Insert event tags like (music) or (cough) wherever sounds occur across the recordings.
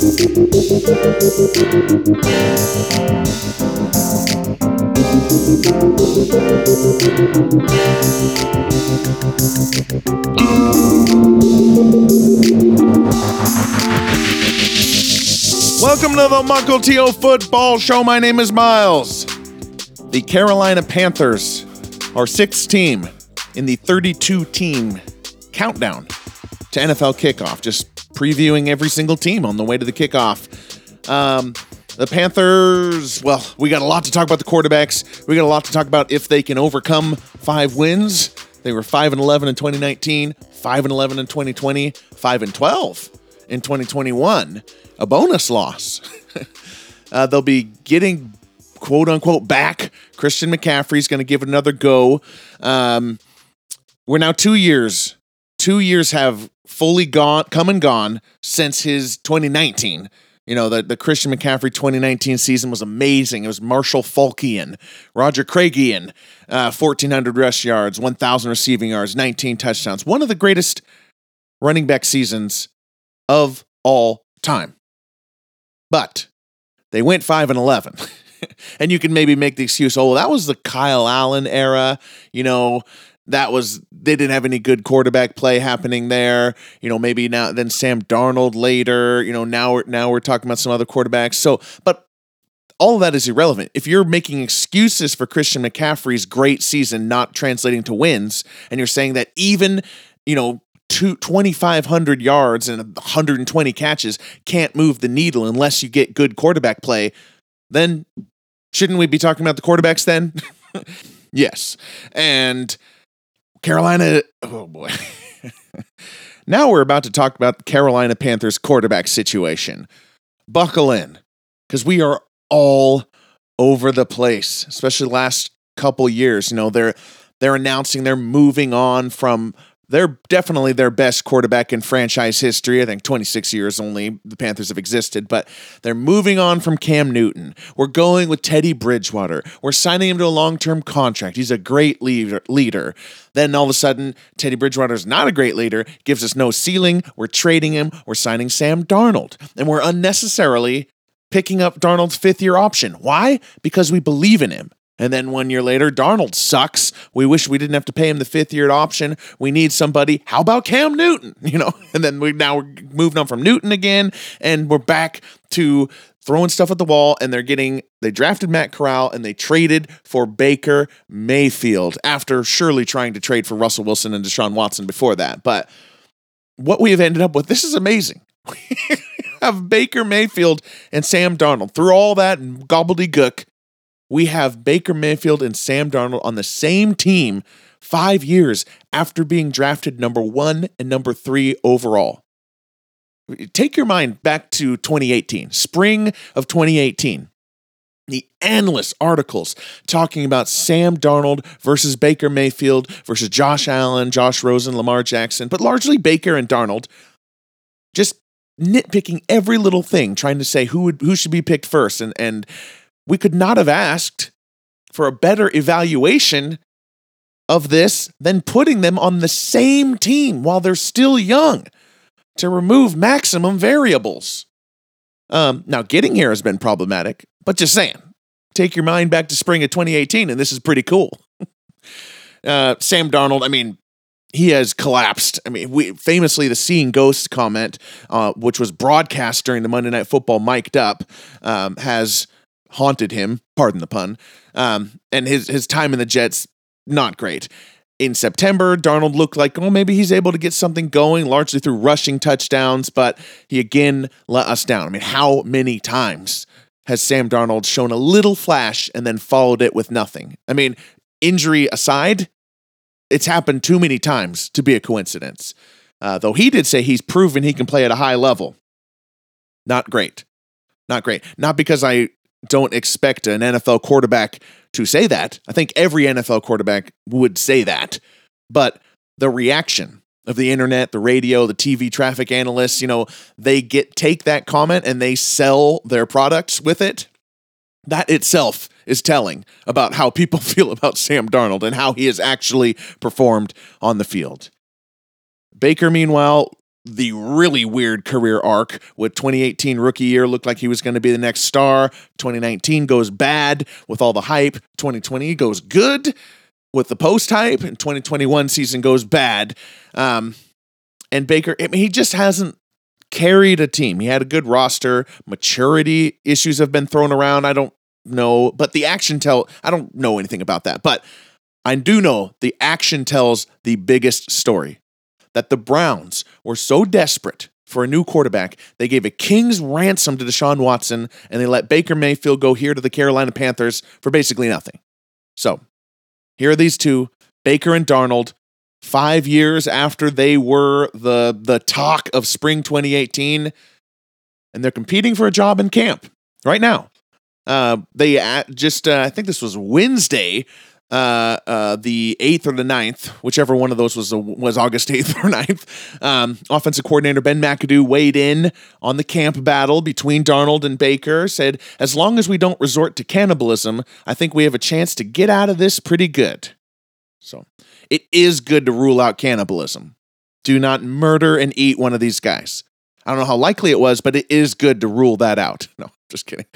Welcome to the Mukilteo Football Show. My name is Miles. The Carolina Panthers are sixth team in the 32 team countdown to NFL kickoff. Just previewing every single team on the way to the kickoff. Um, the Panthers, well, we got a lot to talk about the quarterbacks. We got a lot to talk about if they can overcome five wins. They were 5 and 11 in 2019, 5 and 11 in 2020, 5 and 12 in 2021. A bonus loss. (laughs) uh, they'll be getting quote unquote back. Christian McCaffrey's going to give another go. Um, we're now two years. Two years have fully gone, come and gone since his 2019. You know, the, the Christian McCaffrey 2019 season was amazing. It was Marshall Faulkian, Roger Craigian, uh, 1,400 rush yards, 1,000 receiving yards, 19 touchdowns. One of the greatest running back seasons of all time. But they went 5 and 11. (laughs) and you can maybe make the excuse, oh, well, that was the Kyle Allen era. You know, that was they didn't have any good quarterback play happening there. You know, maybe now then Sam Darnold later. You know, now we're now we're talking about some other quarterbacks. So, but all of that is irrelevant. If you're making excuses for Christian McCaffrey's great season not translating to wins, and you're saying that even you know. 2,500 yards and 120 catches can't move the needle unless you get good quarterback play, then shouldn't we be talking about the quarterbacks then? (laughs) yes. And Carolina, oh boy. (laughs) now we're about to talk about the Carolina Panthers quarterback situation. Buckle in, because we are all over the place, especially last couple years. You know, they're they're announcing they're moving on from they're definitely their best quarterback in franchise history. I think 26 years only the Panthers have existed, but they're moving on from Cam Newton. We're going with Teddy Bridgewater. We're signing him to a long term contract. He's a great leader. Then all of a sudden, Teddy Bridgewater is not a great leader, gives us no ceiling. We're trading him. We're signing Sam Darnold. And we're unnecessarily picking up Darnold's fifth year option. Why? Because we believe in him. And then one year later, Darnold sucks. We wish we didn't have to pay him the fifth year option. We need somebody. How about Cam Newton? (laughs) You know, and then we now we're moving on from Newton again, and we're back to throwing stuff at the wall. And they're getting they drafted Matt Corral and they traded for Baker Mayfield after surely trying to trade for Russell Wilson and Deshaun Watson before that. But what we have ended up with, this is amazing. (laughs) We have Baker Mayfield and Sam Darnold through all that gobbledygook we have Baker Mayfield and Sam Darnold on the same team five years after being drafted number one and number three overall. Take your mind back to 2018, spring of 2018. The endless articles talking about Sam Darnold versus Baker Mayfield versus Josh Allen, Josh Rosen, Lamar Jackson, but largely Baker and Darnold. Just nitpicking every little thing, trying to say who would who should be picked first, and and we could not have asked for a better evaluation of this than putting them on the same team while they're still young to remove maximum variables. Um, now, getting here has been problematic, but just saying, take your mind back to spring of 2018, and this is pretty cool. (laughs) uh, Sam Darnold, I mean, he has collapsed. I mean, we famously the seeing ghosts comment, uh, which was broadcast during the Monday Night Football mic'd up, um, has haunted him, pardon the pun. Um, and his his time in the Jets not great. In September, Darnold looked like, oh, maybe he's able to get something going, largely through rushing touchdowns, but he again let us down. I mean, how many times has Sam Darnold shown a little flash and then followed it with nothing? I mean, injury aside, it's happened too many times to be a coincidence. Uh, though he did say he's proven he can play at a high level. Not great. Not great. Not because I don't expect an NFL quarterback to say that. I think every NFL quarterback would say that. But the reaction of the internet, the radio, the TV traffic analysts, you know, they get take that comment and they sell their products with it. That itself is telling about how people (laughs) feel about Sam Darnold and how he has actually performed on the field. Baker, meanwhile, the really weird career arc with 2018 rookie year looked like he was going to be the next star 2019 goes bad with all the hype 2020 goes good with the post hype and 2021 season goes bad. Um, and baker I mean, he just hasn't carried a team. He had a good roster. Maturity issues have been thrown around. I don't know but the action tell i don't know anything about that but i do know the action tells the biggest story that the Browns were so desperate for a new quarterback, they gave a king's ransom to Deshaun Watson and they let Baker Mayfield go here to the Carolina Panthers for basically nothing. So, here are these two, Baker and Darnold, 5 years after they were the the talk of spring 2018 and they're competing for a job in camp right now. Uh, they just, uh, I think this was Wednesday, uh, uh, the eighth or the 9th, whichever one of those was was August eighth (laughs) or 9th. Um, offensive coordinator Ben McAdoo weighed in on the camp battle between Darnold and Baker. Said, "As long as we don't resort to cannibalism, I think we have a chance to get out of this pretty good." So, it is good to rule out cannibalism. Do not murder and eat one of these guys. I don't know how likely it was, but it is good to rule that out. (laughs) No, just kidding.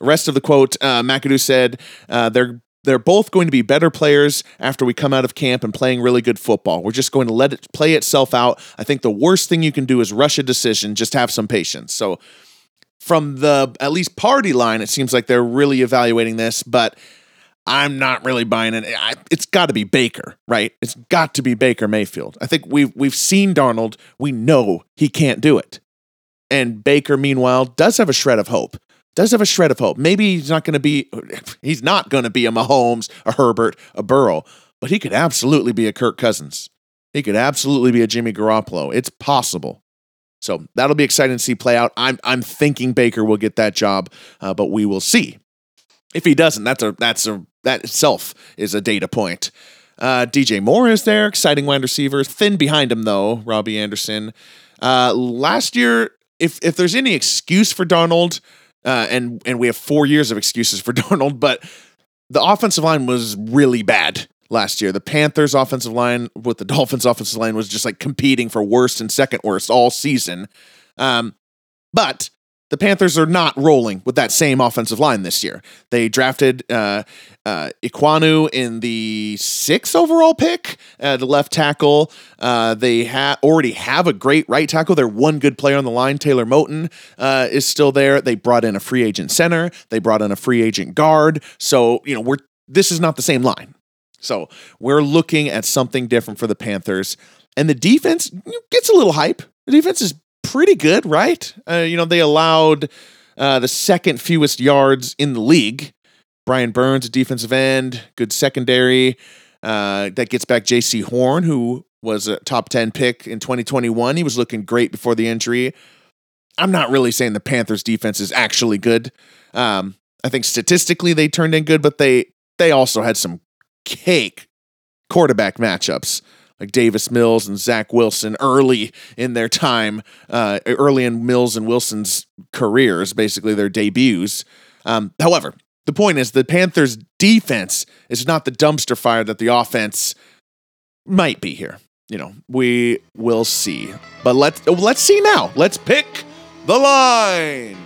Rest of the quote, uh, McAdoo said uh, they're they're both going to be better players after we come out of camp and playing really good football. We're just going to let it play itself out. I think the worst thing you can do is rush a decision. Just have some patience. So, from the at least party line, it seems like they're really evaluating this, but I'm not really buying it. I, it's got to be Baker, right? It's got to be Baker Mayfield. I think we've we've seen Darnold. We know he can't do it, and Baker, meanwhile, does have a shred of hope does have a shred of hope. Maybe he's not going to be (laughs) he's not going to be a Mahomes, a Herbert, a Burrow, but he could absolutely be a Kirk Cousins. He could absolutely be a Jimmy Garoppolo. It's possible. So that'll be exciting to see play out. I'm I'm thinking Baker will get that job, uh, but we will see. If he doesn't, that's a that's a that itself is a data point. Uh, DJ Moore is there, exciting wide receiver. Thin behind him though, Robby Anderson. Uh, last year, if if there's any excuse for Darnold, uh, and and we have four years of excuses for (laughs) Darnold, but the offensive line was really bad last year. The Panthers' offensive line with the Dolphins' (laughs) offensive line was just like competing for worst and second worst all season. Um, but the Panthers are not rolling with that same offensive line this year. They drafted uh, uh, Ekwonu in the sixth overall pick, uh, the left tackle. Uh, they ha- already have a great right tackle. They're one good player on the line. Taylor Moton uh, is still there. They brought in a free agent center. They brought in a free agent guard. So you know we're this is not the same line. So we're looking at something different for the Panthers. And the defense gets a little hype. The defense is pretty good, right? Uh, you know, they allowed uh, the second fewest yards in the league. Brian Burns, defensive end, good secondary. Uh, that gets back Jaycee Horn, who was a top 10 pick in 2021. He was looking great before the injury. I'm not really saying the Panthers defense is actually good. Um, I think statistically they turned in good, but they they also had some cake quarterback matchups like Davis Mills and Zach Wilson early in their time, uh, early in Mills and Wilson's careers, basically their debuts. Um, however, the point is the Panthers' defense is not the dumpster fire that the offense might be here. You know, we will see. But let's let's see now. Let's pick the line.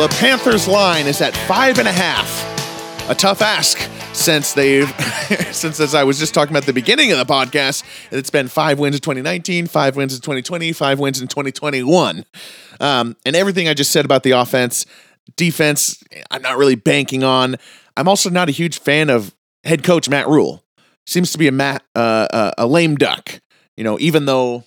The Panthers line is at five and a half. A tough ask since they've, (laughs) since as I was just talking about the beginning of the podcast, it's been five wins in 2019, five wins in 2020, five wins in 2021. Um, and everything I just said about the offense, defense, I'm not really banking on. I'm also not a huge fan of head coach Matt Rhule. Seems to be a Matt, uh, uh, a lame duck. You know, even though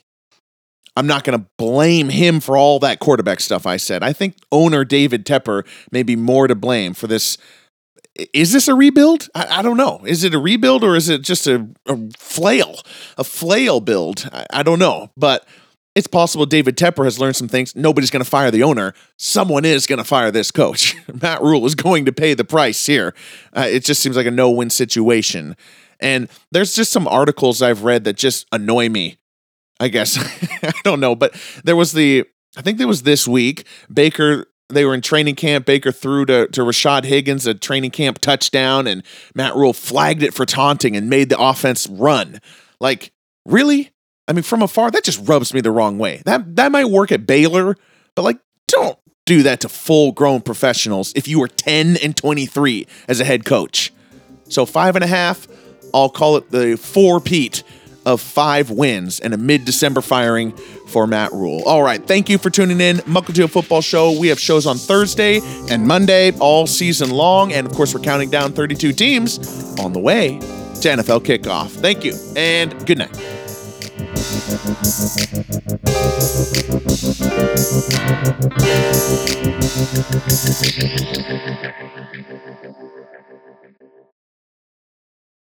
I'm not going to blame him for all that quarterback stuff I said. I think owner David Tepper may be more to blame for this. Is this a rebuild? I, I don't know. Is it a rebuild or is it just a, a flail, a flail build? I, I don't know. But it's possible David Tepper has learned some things. Nobody's going to fire the owner. Someone is going to fire this coach. (laughs) Matt Rhule is going to pay the price here. Uh, it just seems like a no win situation. And there's just some articles I've read that just annoy me. I guess (laughs) I don't know, but there was the I think there was this week Baker. They were in training camp. Baker threw to, to Rashad Higgins a training camp touchdown, and Matt Rhule flagged it for taunting and made the offense run. Like, really? I mean, from afar, that just rubs me the wrong way. That that might work at Baylor, but like, don't do that to full grown professionals if you were 10 and 23 as a head coach. So five and a half, I'll call it the four Pete of five wins and a mid December firing for Matt Rhule. All right. Thank you for tuning in. Mukilteo Football Show. We have shows on Thursday and Monday all season long. And of course, we're counting down 32 teams on the way to NFL kickoff. Thank you and good night.